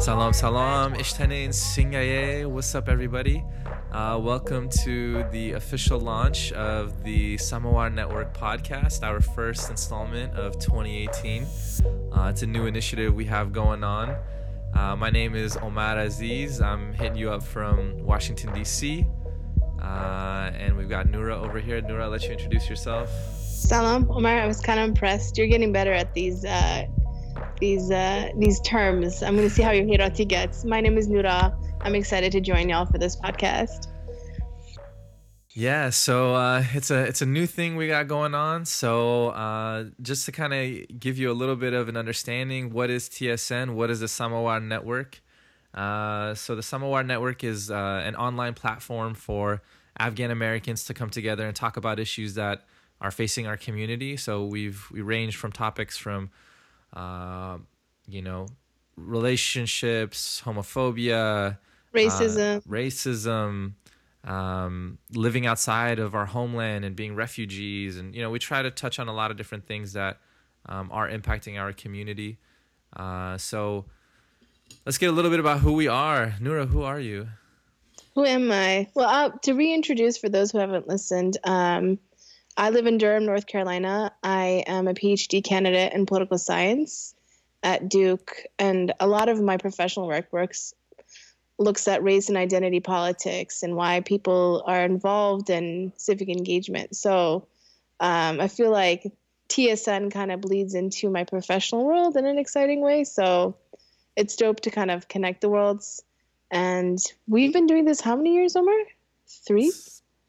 Salam salam, Ishtane Singaye. What's up, everybody? Uh, welcome to the official launch of the Samawar Network podcast, our first installment of 2018. Uh, it's a new initiative we have going on. Uh, my name is Omar Aziz. I'm hitting you up from Washington, D.C. Uh, and we've got Nura over here. Nura, I'll let you introduce yourself. Salam, Omar. I was kind of impressed. You're getting better at these uh, these uh, these terms. I'm going to see how your Herati gets. My name is Nura. I'm excited to join y'all for this podcast. Yeah, so uh, it's a it's a new thing we got going on. So uh, just to kind of give you a little bit of an understanding, what is TSN? What is the Samawar Network? Uh, so the Samawar Network is uh, an online platform for Afghan Americans to come together and talk about issues that are facing our community. So we've we range from topics from, uh, you know, relationships, homophobia, Racism. uh, racism, um, living outside of our homeland and being refugees, and you know, we try to touch on a lot of different things that um, are impacting our community. Uh, so let's get a little bit about who we are. Nura, who are you? Who am I? Well, uh, to reintroduce for those who haven't listened, um, I live in Durham, North Carolina. I am a PhD candidate in political science at Duke, and a lot of my professional work works looks at race and identity politics and why people are involved in civic engagement. So um, I feel like TSN kind of bleeds into my professional world in an exciting way. So it's dope to kind of connect the worlds. And we've been doing this how many years, Omar? Three?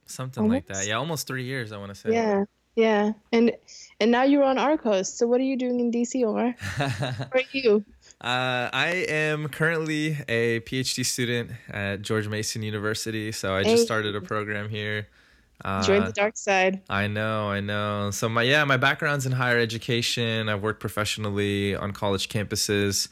Something like that. Yeah, almost three years. I want to say. Yeah. Yeah. And and now you're on Arcos. So what are you doing in DC, Omar? Where are you? Uh, I am currently a PhD student at George Mason University, so I just started a program here. Uh, Join the dark side. I know, I know. So my yeah, my background's in higher education. I've worked professionally on college campuses.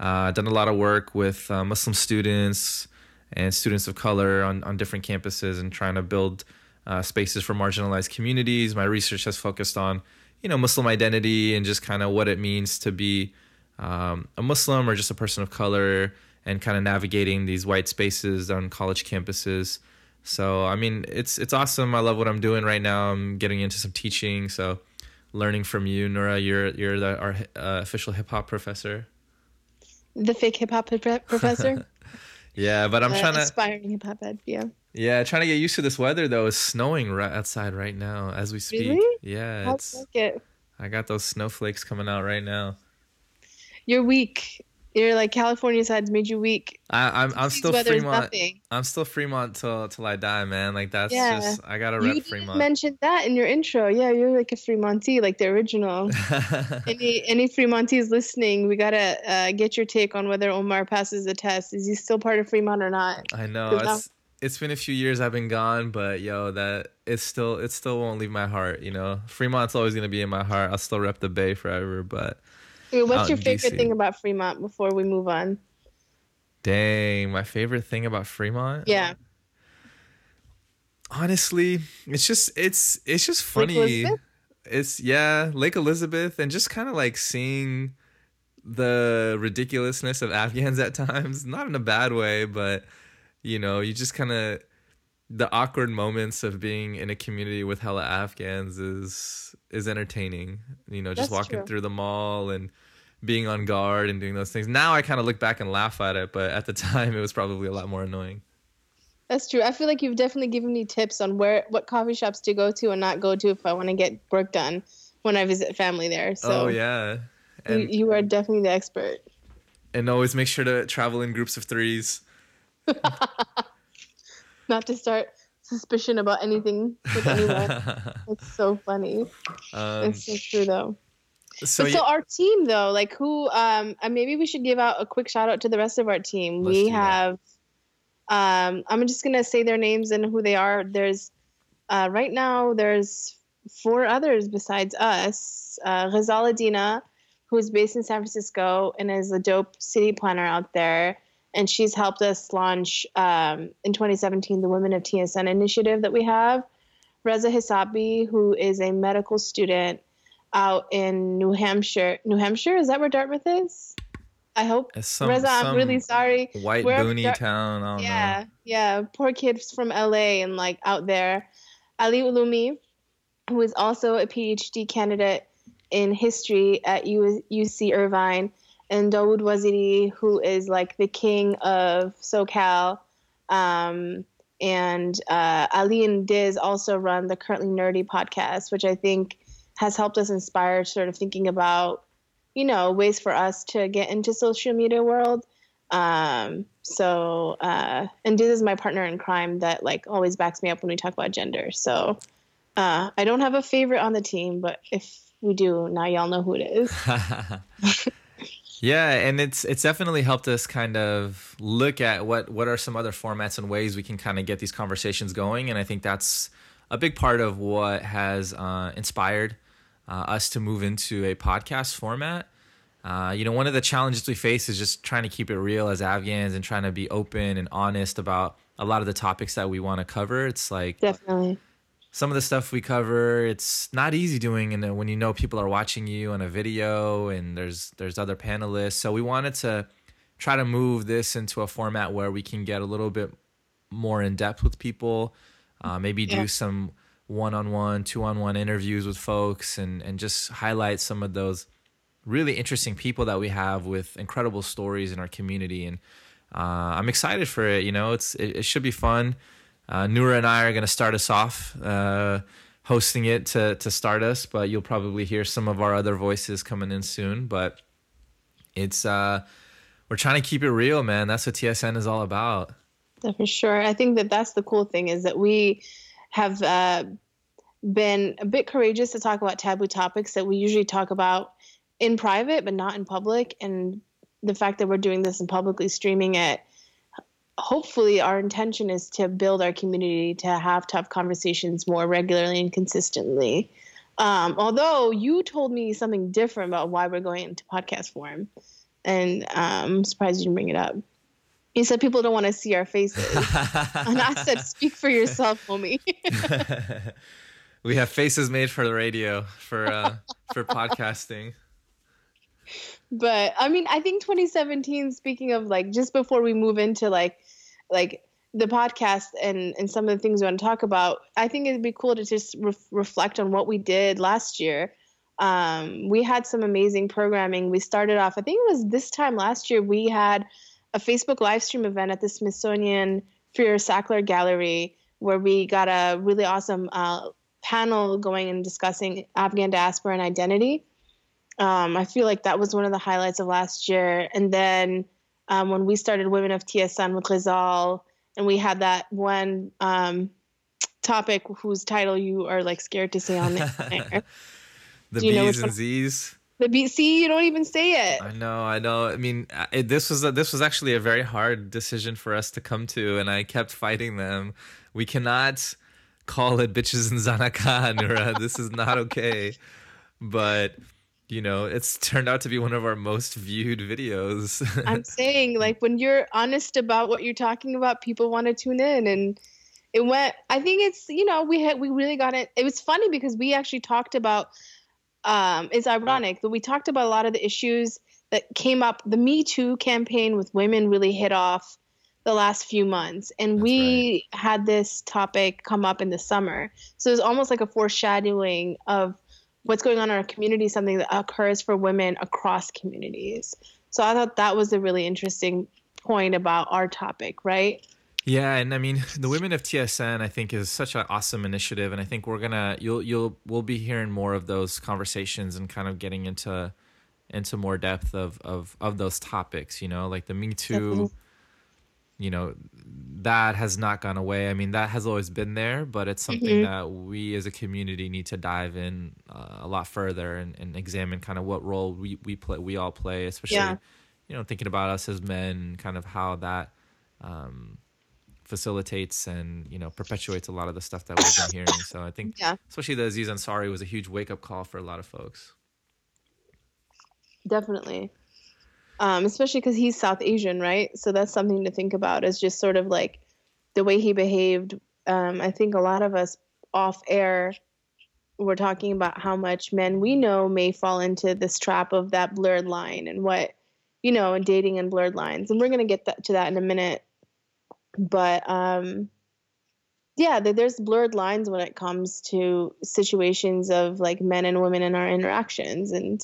Uh, done a lot of work with uh, Muslim students and students of color on, on different campuses and trying to build uh, spaces for marginalized communities. My research has focused on, you know, Muslim identity and just kind of what it means to be um, a Muslim or just a person of color and kind of navigating these white spaces on college campuses. So I mean, it's it's awesome. I love what I'm doing right now. I'm getting into some teaching, so learning from you, Nura. You're you're the, our uh, official hip hop professor. The fake hip hop professor. Yeah, but I'm Uh, trying to aspiring hip hop head. Yeah. yeah trying to get used to this weather though. It's snowing right outside right now as we speak. Really? Yeah, I'll it's take it. I got those snowflakes coming out right now. You're weak. You're like California side's made you weak. I, I'm I'm This still Fremont. I'm still Fremont till till I die, man. Like that's Yeah. just I gotta You rep didn't Fremont. mention that in your intro. Yeah, you're like a Fremontee, like the original. any any Fremontees listening, we gotta uh, get your take on whether Omar passes the test. Is he still part of Fremont or not? I know now- it's it's been a few years I've been gone, but yo, that it still it still won't leave my heart. You know, Fremont's always gonna be in my heart. I'll still rep the Bay forever. But What's oh, your favorite DC. thing about Fremont before we move on? dang, my favorite thing about Fremont, Yeah, honestly, it's just it's it's just funny. It's yeah, Lake Elizabeth, and just kind of like seeing the ridiculousness of Afghans at times. Not in a bad way, but you know, you just kind of the awkward moments of being in a community with hella Afghans is is entertaining. You know, just That's walking true. through the mall and being on guard and doing those things. Now I kind of look back and laugh at it, but at the time it was probably a lot more annoying. that's true. I feel like you've definitely given me tips on where what coffee shops to go to and not go to if I want to get work done when I visit family there. So oh yeah. you, you are definitely the expert. and always make sure to travel in groups of threes. Not to start suspicion about anything with anyone. it's so funny. um, It's so true though. So so our team though, like who um and maybe we should give out a quick shout out to the rest of our team. Let's we that. have um I'm just gonna say their names and who they are. There's uh right now there's four others besides us. Uh Ghazal Adina, who's based in San Francisco and is a dope city planner out there. And she's helped us launch um, in 2017 the Women of TSN initiative that we have. Reza Hisabi, who is a medical student out in New Hampshire. New Hampshire is that where Dartmouth is? I hope. Some, Reza, I'm really sorry. White Wherever boony Dar- town. Yeah, know. yeah. Poor kids from LA and like out there. Ali Ulumi, who is also a PhD candidate in history at U- UC Irvine, and Dawood Waziri, who is like the king of SoCal. Um, and uh, Ali and Diz also run the Currently Nerdy podcast, which I think has helped us inspire sort of thinking about, you know, ways for us to get into social media world. Um, so, uh, and this is my partner in crime that like always backs me up when we talk about gender. So, uh, I don't have a favorite on the team, but if we do, now y'all know who it is. yeah, and it's it's definitely helped us kind of look at what what are some other formats and ways we can kind of get these conversations going, and I think that's a big part of what has uh, inspired uh, us to move into a podcast format. Uh, you know, one of the challenges we face is just trying to keep it real as Afghans and trying to be open and honest about a lot of the topics that we want to cover. It's like Definitely. some of the stuff we cover it's not easy doing and when you know people are watching you on a video and there's there's other panelists so we wanted to try to move this into a format where we can get a little bit more in depth with people uh, maybe Yeah. do some one-on-one two-on-one interviews with folks and and just highlight some of those really interesting people that we have with incredible stories in our community and uh, i'm excited for it you know it's it, it should be fun uh, Nura and I are going to start us off uh, hosting it to to start us, but you'll probably hear some of our other voices coming in soon. But it's uh, we're trying to keep it real, man. That's what TSN is all about. For sure. I think that that's the cool thing is that we have uh, been a bit courageous to talk about taboo topics that we usually talk about in private, but not in public. And the fact that we're doing this and publicly streaming it, hopefully, our intention is to build our community to have tough conversations more regularly and consistently. Um, although you told me something different about why we're going into podcast form, and um, I'm surprised you didn't bring it up. You said people don't want to see our faces. And I said, speak for yourself, homie. we have faces made for the radio for uh, for podcasting. but I mean, I think 2017, speaking of like just before we move into like like the podcast and and some of the things we want to talk about, I think it'd be cool to just re- reflect on what we did last year. Um, we had some amazing programming. We started off, I think it was this time last year, we had a Facebook live stream event at the Smithsonian Freer Sackler Gallery where we got a really awesome uh, panel going and discussing Afghan diaspora and identity. Um, I feel like that was one of the highlights of last year. And then um, when we started Women of TSN with Rizal, and we had that one um, topic whose title you are like scared to say on there. The Do you B's and Z's. The BC, you don't even say it. I know, I know. I mean, it, this was a, this was actually a very hard decision for us to come to, and I kept fighting them. We cannot call it bitches and Zanaka, Nura. this is not okay. But you know, it's turned out to be one of our most viewed videos. I'm saying like when you're honest about what you're talking about, people want to tune in and it went I think it's you know we had we really got it it was funny because we actually talked about um it's ironic that we talked about a lot of the issues that came up. The Me Too campaign with women really hit off the last few months and That's we had this topic come up in the summer. So it's almost like a foreshadowing of what's going on in our community something that occurs for women across communities. So i thought that was a really interesting point about our topic right Yeah, and I mean the women of TSN I think is such an awesome initiative, and I think we're gonna you'll you'll we'll be hearing more of those conversations and kind of getting into into more depth of of of those topics. You know, like the Me Too. You know, that has not gone away. I mean, that has always been there, but it's something Mhm. that we as a community need to dive in uh, a lot further and, and examine kind of what role we we play we all play, especially Yeah. you know thinking about us as men, kind of how that. Um, facilitates and you know perpetuates a lot of the stuff that we've been hearing. So I think, Yeah. especially the Aziz Ansari was a huge wake up call for a lot of folks. definitely um, especially because he's south asian right so that's something to think about is just sort of like the way he behaved um, i think a lot of us off air we're talking about how much men we know may fall into this trap of that blurred line and what you know and dating and blurred lines and we're going to get that, to that in a minute but um yeah there's blurred lines when it comes to situations of like men and women in our interactions. And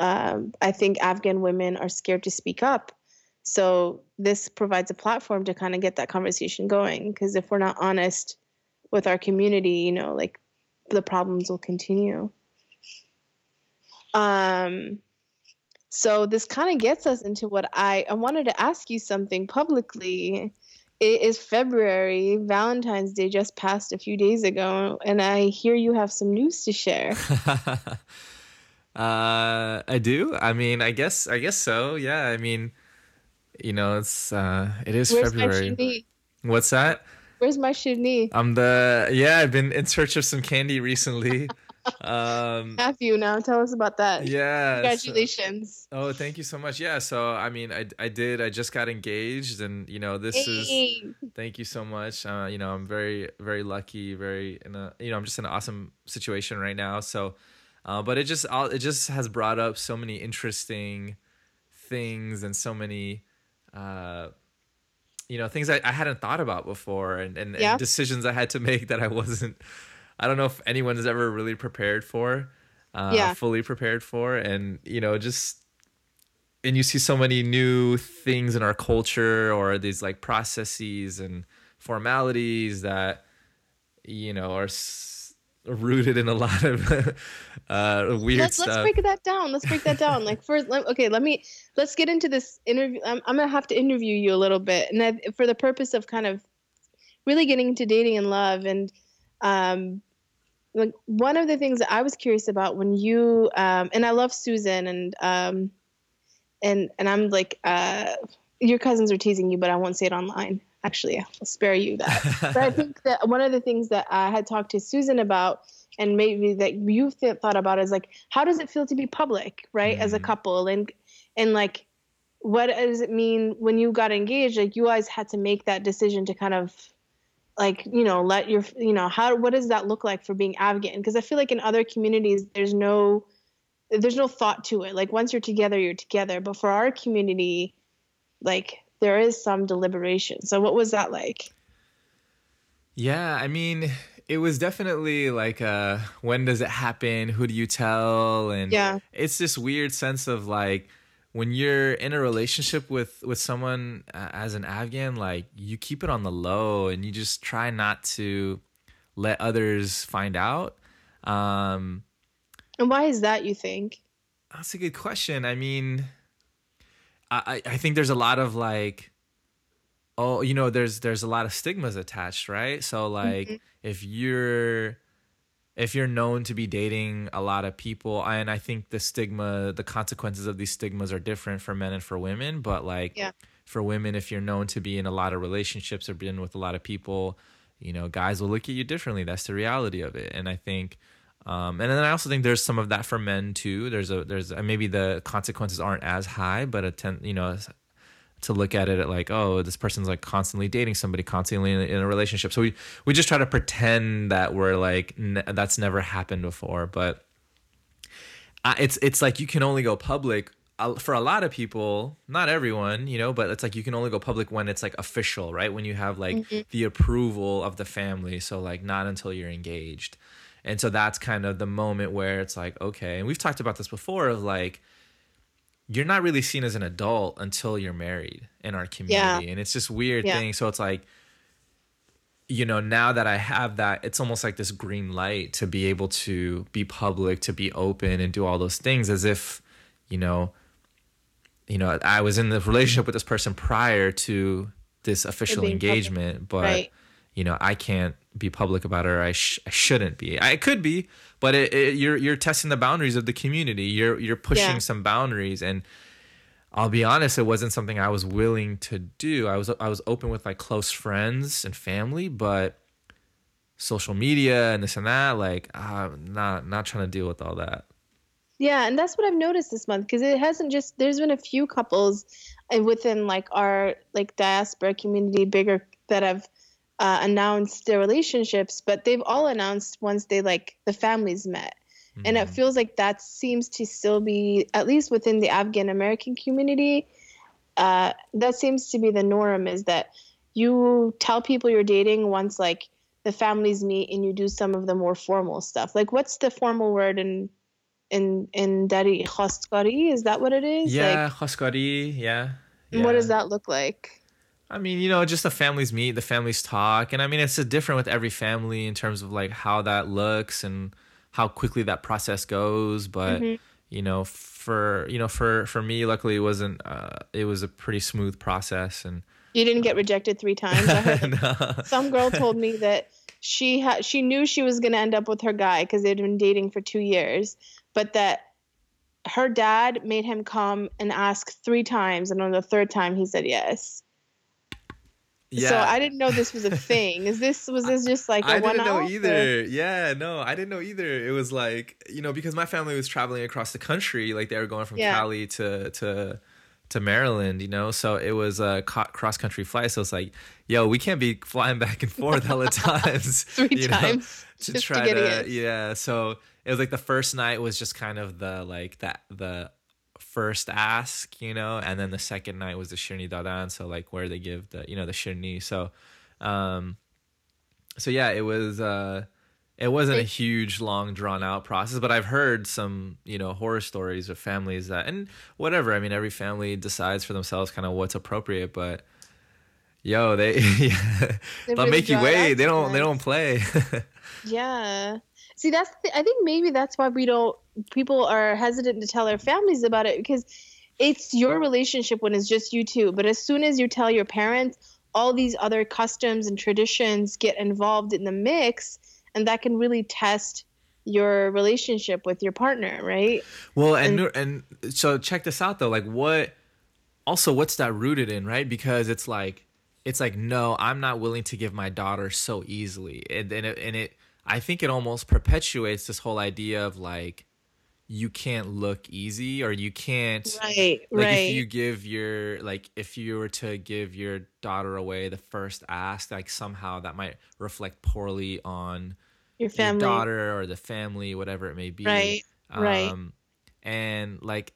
um, i think afghan women are scared to speak up. So this provides a platform to kind of get that conversation going. Because if we're not honest with our community you know like the problems will continue. Um so this kind of gets us into what i i wanted to ask you something publicly it is February. Valentine's Day just passed a few days ago, and I hear you have some news to share. uh, I do. I mean, I guess, I guess so. Yeah. I mean, you know, it's uh, it is Where's February. What's that? Where's my chutney? I'm the yeah. I've been in search of some candy recently. um you now tell us about that. Yeah congratulations. So, oh thank you so much. Yeah so i mean i i did i just got engaged and you know this hey. is thank you so much. Uh you know i'm very very lucky very in a you know i'm just in an awesome situation right now. So uh but it just all it just has brought up so many interesting things and so many uh you know things I, I hadn't thought about before and, and, yeah. and decisions i had to make that i wasn't I don't know if anyone is ever really prepared for, uh, yeah. fully prepared for, and you know, just and you see so many new things in our culture or these like processes and formalities that you know are s- rooted in a lot of uh, weird let's, stuff. Let's break that down. Let's break that down. like first, let, okay, let me let's get into this interview. I'm, I'm gonna have to interview you a little bit, and I, for the purpose of kind of really getting into dating and love and um, like one of the things that I was curious about when you um, and I love Susan and um, and and I'm like uh, your cousins are teasing you, but I won't say it online. Actually, I'll spare you that. but I think that one of the things that I had talked to Susan about, and maybe that you've th- thought about, is like how does it feel to be public, right, mm-hmm. as a mm. couple, and and like what does it mean when you got engaged? Like you guys had to make that decision to kind of like you know let your you know how what does that look like for being afghan because i feel like in other communities there's no there's no thought to it. Like once you're together you're together. But for our community like there is some deliberation. So what was that like? Yeah i mean it was definitely like uh when does it happen? Who do you tell? And yeah. it's this weird sense of like when you're in a relationship with with someone uh, as an Afghan, like you keep it on the low and you just try not to let others find out. Um, and why is that? You think? That's a good question. I mean, I I think there's a lot of like, oh, you know, there's there's a lot of stigmas attached, right? So like, mm-hmm. if you're if you're known to be dating a lot of people and i think the stigma the consequences of these stigmas are different for men and for women but like yeah. for women if you're known to be in a lot of relationships or been with a lot of people you know guys will look at you differently that's the reality of it and i think um, and then I also think there's some of that for men too. There's a there's maybe the consequences aren't as high, but a ten, you know to look at it at like oh this person's like constantly dating somebody constantly in, in a relationship. So we we just try to pretend that we're like n- that's never happened before. But uh, it's it's like you can only go public uh, for a lot of people not everyone you know but it's like you can only go public when it's like official right? When you have like mm-hmm. the approval of the family. So like not until you're engaged. And so that's kind of the moment where it's like okay and we've talked about this before of like you're not really seen as an adult until you're married in our community yeah. and it's just weird yeah. thing so it's like you know now that i have that it's almost like this green light to be able to be public to be open and do all those things as if you know you know i was in the relationship with this person prior to this official engagement public. but right. You know i can't be public about it or I, sh- I shouldn't be i could be but it, it, you're you're testing the boundaries of the community. You're you're pushing yeah. some boundaries, and I'll be honest, it wasn't something I was willing to do. I was I was open with like close friends and family, but social media and this and that, like, I'm not not trying to deal with all that. Yeah, and that's what I've noticed this month because it hasn't just. There's been a few couples uh, within like our like diaspora community, bigger that have uh, announced their relationships, but they've all announced once they like the families met. And it Mhm. feels like that seems to still be, at least within the Afghan American community, uh, that seems to be the norm is that you tell people you're dating once like the families meet and you do some of the more formal stuff. Like what's the formal word in in in Dari Khostkari? Is that what it is? yeah, Like khoskari, yeah. and what does that look like? I mean, you know, just the families meet, the families talk, and I mean, it's a different with every family in terms of like how that looks and how quickly that process goes. But Mhm. you know, for you know, for for me, luckily, it wasn't. Uh, it was a pretty smooth process, and You didn't get rejected three times. No. some girl told me that she had she knew she was going to end up with her guy because they'd been dating for two years but that her dad made him come and ask three times and on the third time he said yes yeah. so i didn't know this was a thing is this was this just like a I didn't know off, or- either. Yeah, no, I didn't know either. It was like you know because my family was traveling across the country, like they were going from Yeah. Cali to to to Maryland, you know. So it was a cross country flight. So it's like, yo, we can't be flying back and forth hella times, three you know, times to just to try to, in. yeah. So it was like the first night was just kind of the like that the first ask, you know, and then the second night was the shirni dadan, so like where they give the you know the shirni. So, um, so yeah, it was uh, it wasn't a huge, long, drawn out process, but I've heard some you know horror stories of families that and whatever. I mean, every family decides for themselves kind of what's appropriate, but. Yo, they yeah, They they'll really make you wait. They don't. They don't play. Yeah. See, that's the, I think maybe that's why we don't people are hesitant to tell their families about it because it's your relationship when it's just you two. But as soon as you tell your parents, all these other customs and traditions get involved in the mix, and that can really test your relationship with your partner, right? Well, and and so check this out though. Like, what? Also, what's that rooted in, right? Because it's like, it's like, no, I'm not willing to give my daughter so easily, and and it, and it I think it almost perpetuates this whole idea of like, you can't look easy or you can't. Right, Like right. if you give your like if you were to give your daughter away the first ask, like somehow that might reflect poorly on your family. your daughter or the family, whatever it may be. Right, right. Um, and like,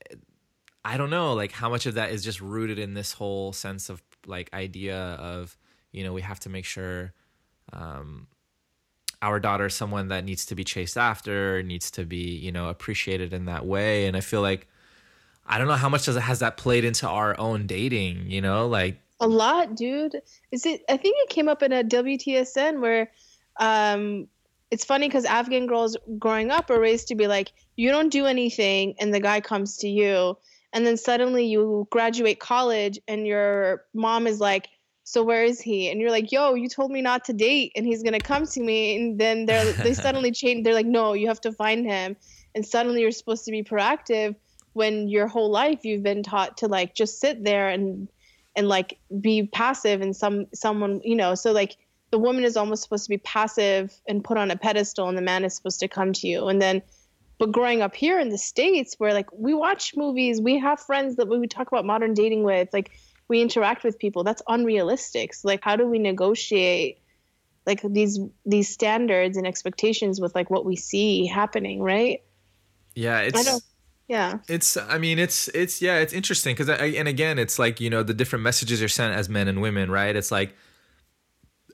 I don't know, like how much of that is just rooted in this whole sense of like idea of, you know, we have to make sure, um, our daughter is someone that needs to be chased after, needs to be, you know, appreciated in that way. And I feel like, I don't know how much does it has that played into our own dating, you know, like A lot, dude. Is it? I think it came up in a WTSN where, um, it's funny because Afghan girls growing up are raised to be like, you don't do anything, and the guy comes to you, and then suddenly you graduate college, and your mom is like, so where is he? And you're like, yo, you told me not to date, and he's gonna come to me, and then they're they suddenly change. They're like, no, you have to find him, and suddenly you're supposed to be proactive when your whole life you've been taught to like just sit there and and like be passive and some someone you know so like the woman is almost supposed to be passive and put on a pedestal and the man is supposed to come to you and then but growing up here in the states where like we watch movies we have friends that we talk about modern dating with like we interact with people that's unrealistic so like how do we negotiate like these these standards and expectations with like what we see happening right yeah, i it's don't yeah It's, I mean, it's, it's, yeah, it's interesting because, I. and again, it's like, you know, the different messages are sent as men and women, right? It's like,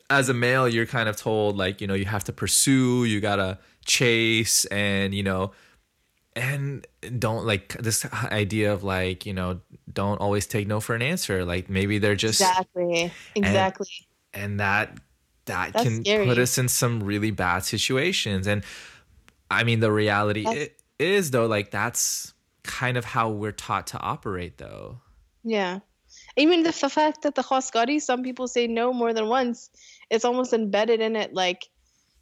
as a male, you're kind of told, like, you know, you have to pursue, you gotta chase, and, you know, and don't like this idea of like, you know, don't always take no for an answer. Like, maybe they're just, exactly exactly and that, that That's can scary. put us in some really bad situations. And I mean, the reality That's- is, though, like, that's kind of how we're taught to operate, though. Yeah. Even the fact that the Khoskari, some people say no more than once, it's almost embedded in it. Like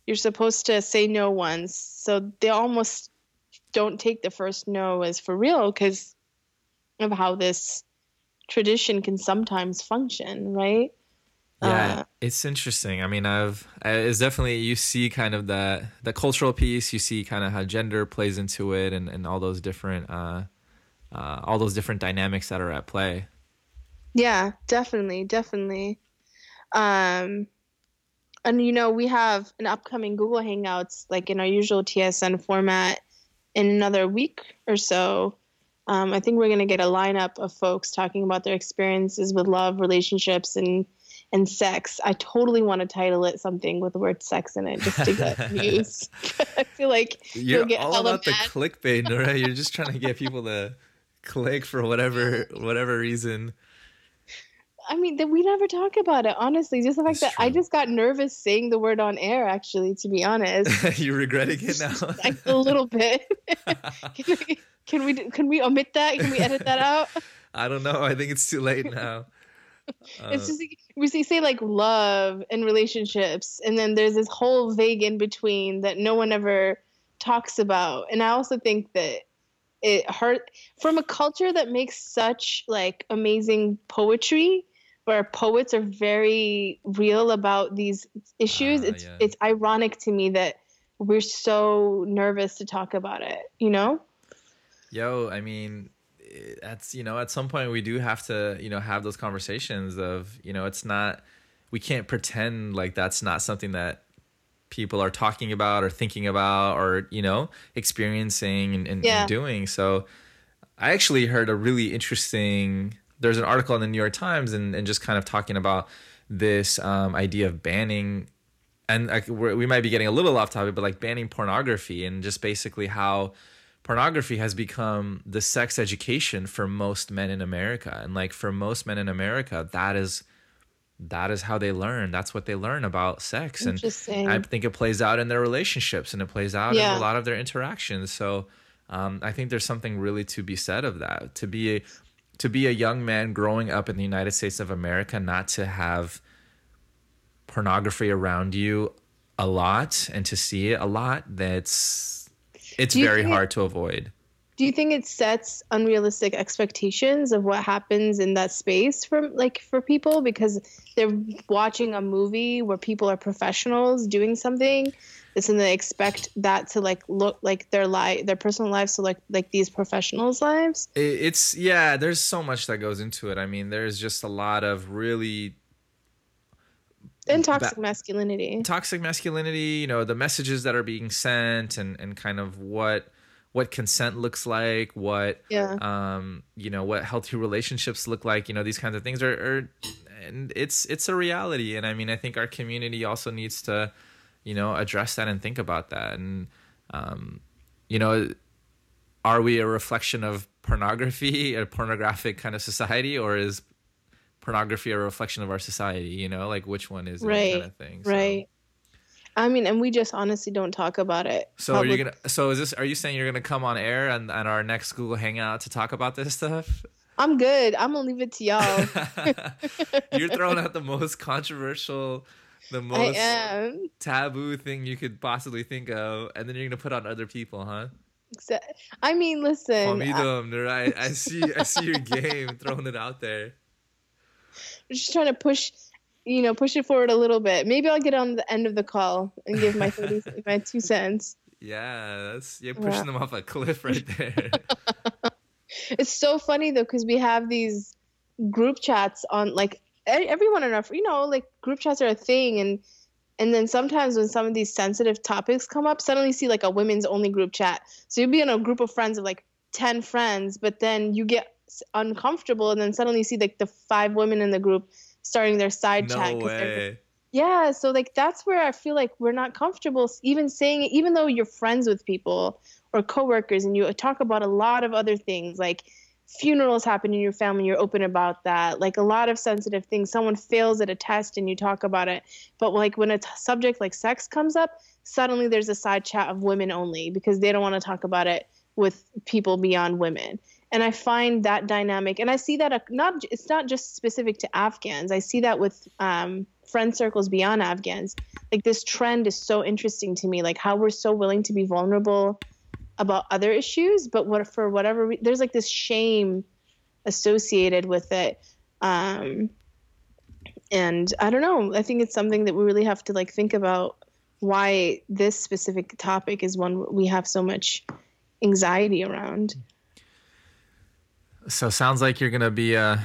you're supposed to say no once. So they almost don't take the first no as for real because of how this tradition can sometimes function, right? Yeah, Uh, it's interesting. I mean, I've it's definitely you see kind of the the cultural piece. You see kind of how gender plays into it, and and all those different uh, uh, all those different dynamics that are at play. Yeah, definitely, definitely. Um and you know we have an upcoming google hangouts like in our usual tsn format in another week or so um, i think we're going to get a lineup of folks talking about their experiences with love relationships and and sex i totally want to title it something with the word sex in it just to get views i feel like You're you'll get all about the clickbait, Nura. You're just trying to get people to click for whatever whatever reason. I mean, that we never talk about it. Honestly, just the fact that I just got nervous saying the word on air. Actually, to be honest, You're regretting it now. like a little bit. can, we, can we can we omit that? Can we edit that out? I don't know. I think it's too late now. Uh, it's just like, we say, say like love and relationships, and then there's this whole vague in between that no one ever talks about. And I also think that it hurt from a culture that makes such like amazing poetry where poets are very real about these issues Ah, it's yeah. it's ironic to me that we're so nervous to talk about it you know yo, I mean, that's you know, at some point we do have to you know have those conversations of you know, it's not we can't pretend like that's not something that people are talking about or thinking about or you know experiencing and, and, Yeah. and doing so i actually heard a really interesting there's an article in the new york times and, and just kind of talking about this um, idea of banning and like, we might be getting a little off topic but like banning pornography and just basically how pornography has become the sex education for most men in america. And like for most men in america that is that is how they learn. That's what they learn about sex. And i think it plays out in their relationships and it plays out Yeah. in a lot of their interactions. So um, i think there's something really to be said of that. To be to be a young man growing up in the united states of america not to have pornography around you a lot and to see it a lot that's it's very think it- hard to avoid. Do you think it sets unrealistic expectations of what happens in that space for like for people? Because they're watching a movie where people are professionals doing something this and they expect that to like look like their life their personal lives to like like these professionals lives. It's yeah there's so much that goes into it. I mean there's just a lot of really and toxic Ba- masculinity. toxic masculinity you know the messages that are being sent and and kind of what what consent looks like what yeah. um you know what healthy relationships look like you know these kinds of things are, are and it's it's a reality. And i mean i think our community also needs to you know address that and think about that. And um you know are we a reflection of pornography a pornographic kind of society or is pornography a reflection of our society? You know like which one is Right, kind of thing? So- right. I mean and we just honestly don't talk about it so are you gonna so is this are you saying you're gonna come on air and, and our next google hangout to talk about this stuff? I'm good. I'm gonna leave it to y'all. You're throwing out the most controversial, the most taboo thing you could possibly think of, and then you're gonna put on other people, huh? I mean listen I- right? I see, I see your game, throwing it out there. I'm just trying to push, you know, push it forward a little bit. Maybe I'll get on the end of the call and give my 30, my two cents. Yeah, that's you're Yeah. pushing them off a cliff right there. It's so funny though because we have these group chats on like everyone in our, you know, like group chats are a thing, and and then sometimes when some of these sensitive topics come up, suddenly see like a women's only group chat. So you'll be in a group of friends of like ten friends, but then you get uncomfortable, and then suddenly see like the five women in the group starting their side chat. no 'cause way. Yeah, so like that's where I feel like we're not comfortable even saying it, even though you're friends with people or coworkers and you talk about a lot of other things like funerals happen in your family, you're open about that. Like a lot of sensitive things. Someone fails at a test and you talk about it. But like when a t- subject like sex comes up, suddenly there's a side chat of women only because they don't want to talk about it with people beyond women. And I find that dynamic, and I see that uh, not it's not just specific to Afghans. I see that with um, friend circles beyond Afghans. Like this trend is so interesting to me. Like how we're so willing to be vulnerable about other issues, but what for whatever re- there's like this shame associated with it. Um, and I don't know. I think it's something that we really have to like think about why this specific topic is one we have so much anxiety around. So sounds like you're gonna be uh,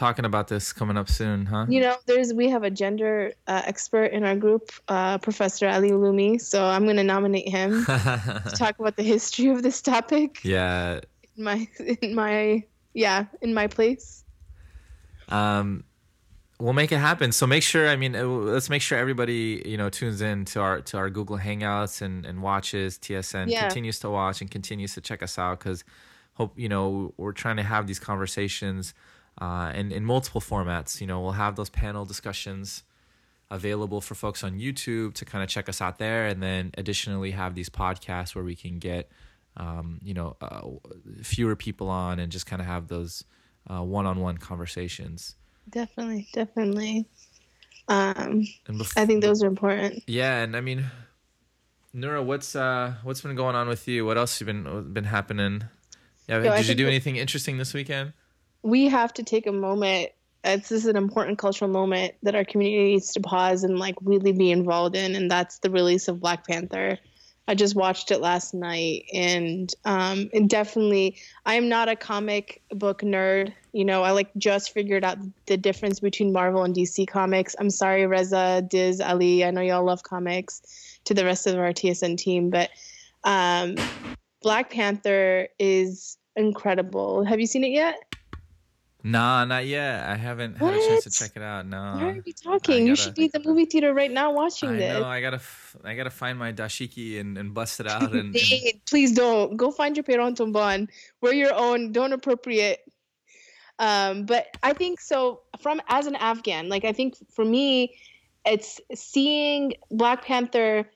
talking about this coming up soon, huh? You know, there's we have a gender uh, expert in our group, uh, Professor Ali Ulumi. So I'm going to nominate him to talk about the history of this topic. yeah. In my, in my, yeah, in my place. Um, we'll make it happen. So make sure. I mean, uh, let's make sure everybody you know tunes in to our to our Google Hangouts and and watches TSN. Yeah. Continues to watch and continues to check us out because hope you know we're trying to have these conversations uh, in in multiple formats. You know, we'll have those panel discussions available for folks on YouTube to kind of check us out there, and then additionally have these podcasts where we can get um, you know uh, fewer people on and just kind of have those uh, one-on-one conversations. Definitely, definitely. Um, And I think those are important. Yeah, and I mean, Nura, what's uh what's been going on with you? What else you been been happening? Yeah, Yo, did you do anything interesting this weekend? We have to take a moment. It's this is an important cultural moment that our community needs to pause and like really be involved in, and that's the release of Black Panther. I just watched it last night, and um, and definitely, I am not a comic book nerd. You know, I like just figured out the difference between Marvel and DC comics. I'm sorry, Reza, Diz, Ali. I know y'all love comics. To the rest of our TSN team, but um, Black Panther is incredible. Have you seen it yet? Nah, not yet. I haven't had a chance to check it out. No. Why are we talking? you gotta- should be at the movie theater right now watching I this. know. I gotta. I gotta find my dashiki and, and bust it out and, and Please don't go find your Peron Tumban. Wear your own. Don't appropriate. Um, but I think so. From as an Afghan, like I think for me, it's seeing Black Panther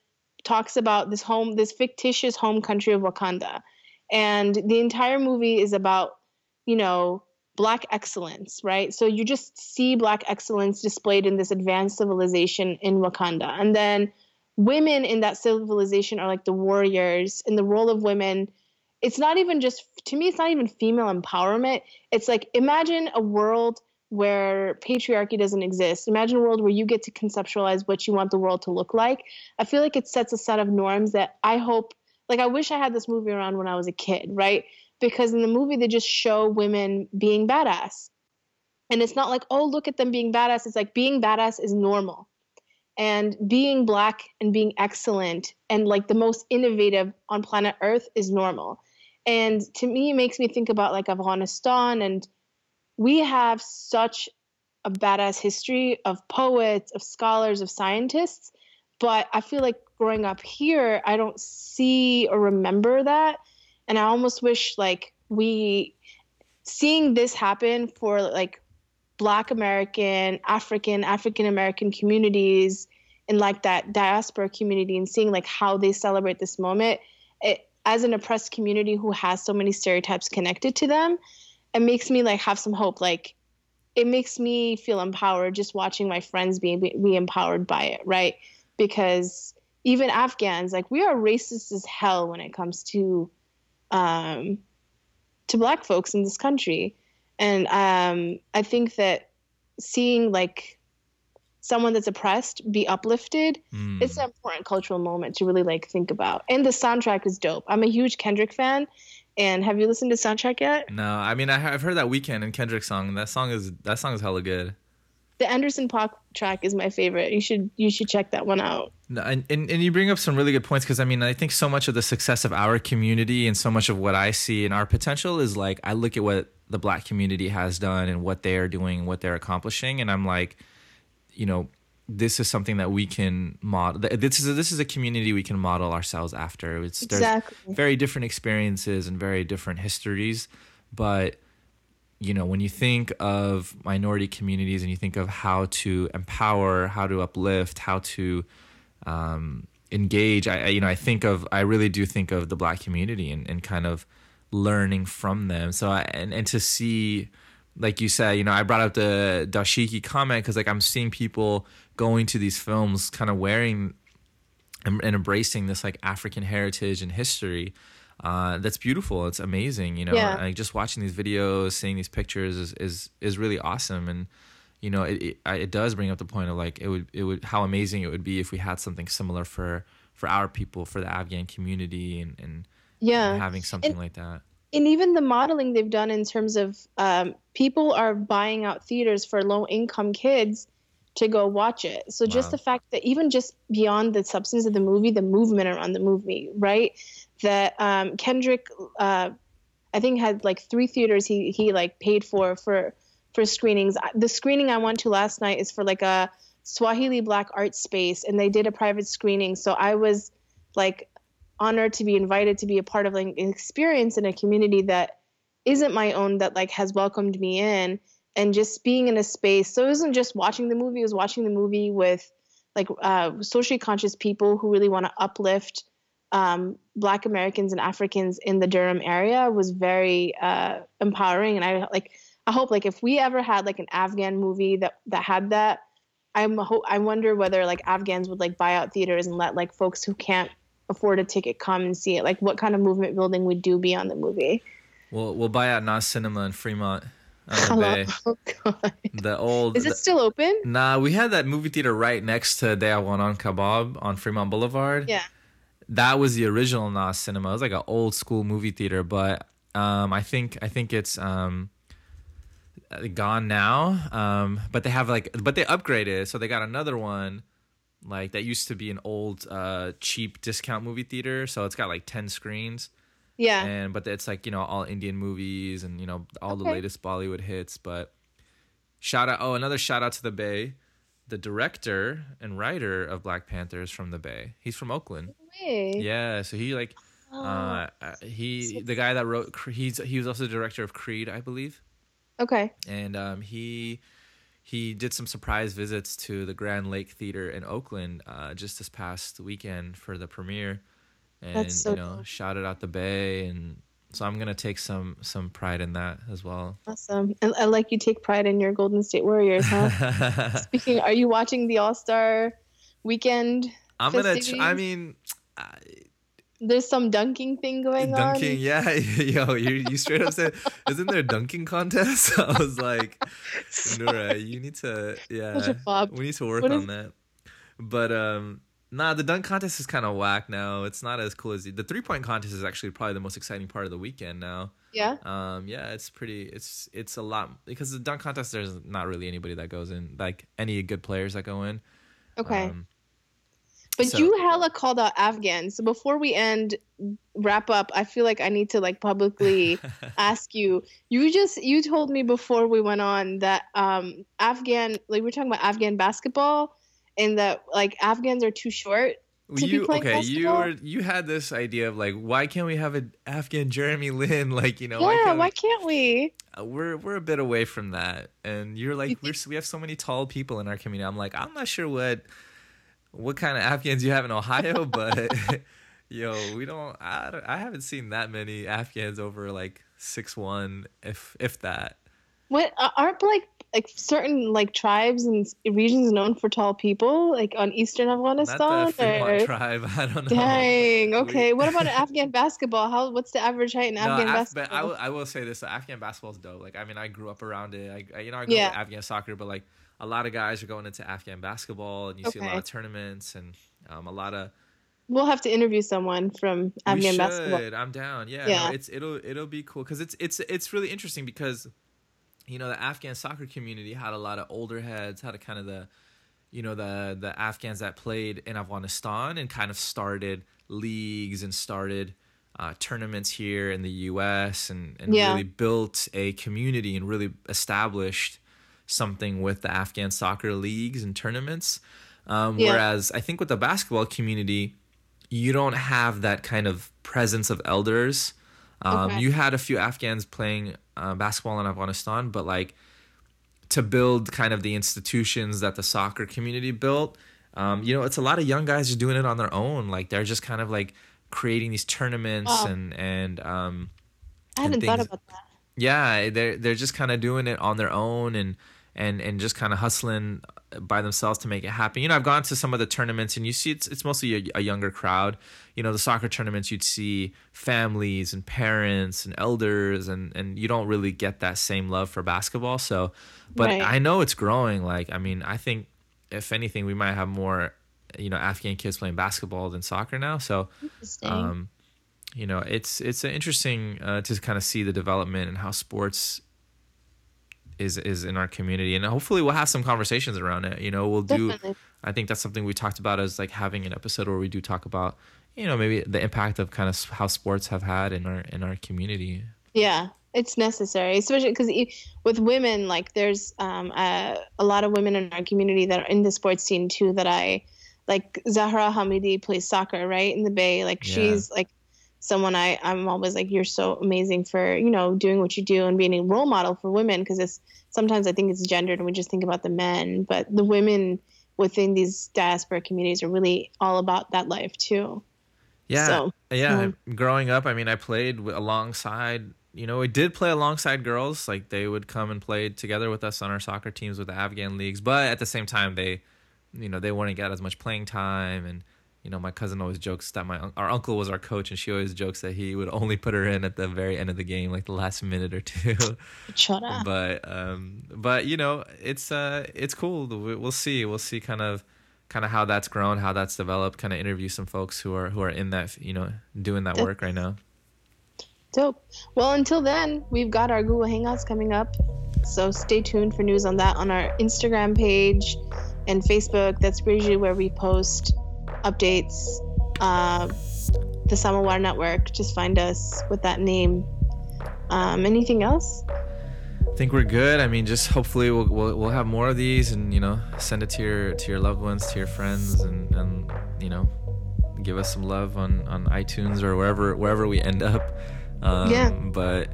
talks about this home, this fictitious home country of Wakanda, and the entire movie is about, you know, black excellence, right? So you just see black excellence displayed in this advanced civilization in Wakanda, and then women in that civilization are like the warriors, and the role of women. It's not even just to me. It's not even female empowerment. It's like imagine a world where patriarchy doesn't exist. Imagine a world where you get to conceptualize what you want the world to look like. I feel like it sets a set of norms that I hope, like, I wish I had this movie around when I was a kid, right? Because in the movie, they just show women being badass. And it's not like, oh, look at them being badass. It's like being badass is normal. And being black and being excellent and like the most innovative on planet Earth is normal. And to me, it makes me think about like Afghanistan and we have such a badass history of poets, of scholars, of scientists. But I feel like growing up here, I don't see or remember that. And I almost wish like we seeing this happen for like Black American, African, African American communities and like that diaspora community and seeing like how they celebrate this moment. It, as an oppressed community who has so many stereotypes connected to them, it makes me like have some hope. Like it makes me feel empowered just watching my friends be, be empowered by it, right? Because even Afghans, like we are racist as hell when it comes to um, to black folks in this country, and um, I think that seeing like someone that's oppressed be uplifted Mm. it's an important cultural moment to really like think about and the soundtrack is dope i'm a huge kendrick fan and have you listened to soundtrack yet No, I mean I, I've heard that Weeknd and Kendrick song. That song is that song is hella good. The Anderson .Paak track is my favorite you should you should check that one out No, and, and, and you bring up some really good points because I mean I think so much of the success of our community and so much of what I see in our potential is like I look at what the black community has done and what they are doing and what they're accomplishing and I'm like, you know, this is something that we can model. This is a, this is a community we can model ourselves after. It's Exactly. very different experiences and very different histories, but you know when you think of minority communities and you think of how to empower how to uplift how to um, engage I, I you know i think of i really do think of the black community and, and kind of learning from them. So I, and, and to see like you said you know i brought up the dashiki comment because like i'm seeing people going to these films kind of wearing and, and embracing this like african heritage and history uh, that's beautiful. It's amazing, you know. Yeah. Like just watching these videos, seeing these pictures is is, is really awesome, and you know, it, it it does bring up the point of like it would it would how amazing it would be if we had something similar for for our people, for the Afghan community, and and yeah having something And- like that. and even the modeling they've done in terms of um, people are buying out theaters for low income kids to go watch it. So just the fact that even just beyond the substance of the movie, the movement around the movie, right? That um, Kendrick, uh, I think had like three theaters he he like paid for for for screenings. The screening I went to last night is for like a Swahili Black art space, and they did a private screening. So I was like honored to be invited to be a part of like an experience in a community that isn't my own that like has welcomed me in and just being in a space so it wasn't just watching the movie it was watching the movie with like uh, socially conscious people who really want to uplift um, black americans and africans in the durham area was very uh, empowering and i like i hope like if we ever had like an afghan movie that that had that i'm ho- i wonder whether like afghans would like buy out theaters and let like folks who can't afford a ticket come and see it like what kind of movement building would do beyond the movie We'll we'll buy out Naz Cinema in Fremont Hello. Oh god The old. is it still open Nah, we had that movie theater right next to De Afghanan Kebab on Fremont Boulevard. yeah That was the original Naz Cinema. It was like an old school movie theater, but um, I think I think it's um, gone now. Um, but they have like, but they upgraded, so they got another one. Like that used to be an old, uh, cheap discount movie theater, so it's got like ten screens, yeah and but it's like you know all Indian movies and you know all the latest Bollywood hits. But shout out! Oh, another shout out to the Bay. The director and writer of Black Panther is from the Bay. He's from Oakland. Way. Yeah, so he like Oh, uh, uh, he the guy that wrote he's he was also the director of Creed, I believe, okay. and um, he he did some surprise visits to the Grand Lake Theater in Oakland uh, just this past weekend for the premiere, and so you know dope. shouted out the Bay, and so I'm gonna take some some pride in that as well. Awesome. And I like you take pride in your Golden State Warriors, huh? Speaking, are you watching the All Star weekend? I'm gonna. Tr- I mean. I, There's some dunking thing going dunking, on. yeah, yo, you you straight up said, "Isn't there a dunking contest?" I was like, Nura, you need to, yeah, we need to work What on is- that. But um, nah, the dunk contest is kind of whack now. It's not as cool as the, the three point contest is actually probably the most exciting part of the weekend now. Yeah. Um, yeah, it's pretty. It's it's a lot because the dunk contest. There's not really anybody that goes in, like any good players that go in. Okay. Um, but so- you hella called out Afghan. So before we end, wrap up, I feel like I need to like publicly ask you. You just you told me before we went on that um Afghan like we are talking about Afghan basketball and that like Afghans are too short. to be you okay? You were you had this idea of like, why can't we have an Afghan Jeremy Lin? Like, you know, why yeah, can't why we- can't we? uh, we're we're a bit away from that and you're like we're we have so many tall people in our community i'm like i'm not sure what what kind of afghans you have in ohio but yo we don't I, don't- I haven't seen that many afghans over like six one if if that What aren't like like certain like tribes and regions known for tall people like on eastern not Afghanistan? the or- tribe i don't know Dang. Okay. What about Afghan basketball? How? What's the average height in No, Afghan Af- basketball? but I will, I will say this: Afghan basketball is dope. Like, I mean, I grew up around it. I, I you know, I grew Yeah. up Afghan soccer, but like a lot of guys are going into Afghan basketball, and you see a lot of tournaments and um, a lot of we'll have to interview someone from Afghan basketball. I'm down. Yeah, Yeah. No, it's it'll it'll be cool because it's it's it's really interesting because you know the Afghan soccer community had a lot of older heads, had a kind of the you know the the Afghans that played in Afghanistan and kind of started leagues and started uh, tournaments here in the U.S. and and Yeah. really built a community and really established something with the Afghan soccer leagues and tournaments. Um, Yeah. Whereas I think with the basketball community, you don't have that kind of presence of elders. Um, Okay. You had a few Afghans playing uh, basketball in Afghanistan, but like to build kind of the institutions that the soccer community built, um, you know, it's a lot of young guys just doing it on their own. Like they're just kind of like creating these tournaments Wow. and and um, I hadn't thought about that. yeah they're they're just kind of doing it on their own and and and just kind of hustling by themselves to make it happen. You know i've gone to some of the tournaments and you see it's it's mostly a, a younger crowd. You know the soccer tournaments you'd see families and parents and elders and and you don't really get that same love for basketball. So but Right. i know it's growing. Like i mean i think if anything we might have more you know afghan kids playing basketball than soccer now. So um you know, it's it's interesting uh, to kind of see the development and how sports is is in our community, and hopefully we'll have some conversations around it. You know, we'll do. Definitely. I think that's something we talked about as like having an episode where we do talk about, you know, maybe the impact of kind of how sports have had in our in our community. Yeah, it's necessary, especially because with women, like there's um, a, a lot of women in our community that are in the sports scene too. That I like. Zahra Hamidi plays soccer, right in the Bay. Like Yeah. she's like someone I I'm always like you're so amazing for you know doing what you do and being a role model for women because it's sometimes I think it's gendered and we just think about the men, but the women within these diaspora communities are really all about that life too. Yeah, So, yeah. Growing up, I mean, I played alongside. You know, we did play alongside girls. Like they would come and play together with us on our soccer teams with the Afghan leagues. But at the same time, they, you know, they wouldn't get as much playing time. And you know, my cousin always jokes that my our uncle was our coach, and she always jokes that he would only put her in at the very end of the game, like the last minute or two. Chora. but um, but you know, it's uh, it's cool. We- We'll see. We'll see kind of kind of how that's grown, how that's developed. Kind of interview some folks who are who are in that, you know, doing that work right now. Dope. Well, until then, we've got our Google Hangouts coming up. So stay tuned for news on that on our Instagram page and Facebook. That's usually where we post updates. Uh, the Samovar Network. Just find us with that name. Um, anything else? I think we're good. I mean, just hopefully we'll, we'll we'll have more of these, and you know, send it to your to your loved ones, to your friends, and and you know, give us some love on on iTunes or wherever wherever we end up. Um, Yeah. But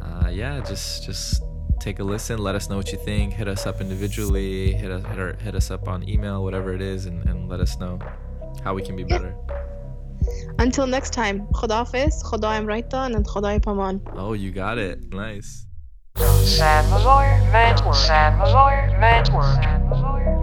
uh, yeah, just just take a listen. Let us know what you think. Hit us up individually. Hit us hit, our, hit us up on email, whatever it is, and, and let us know how we can be Yeah. better. Until next time, Khodafis, Khodaim Raitan, and Khodai Paman. Oh, you got it. Nice. San Network. San Malloy Network.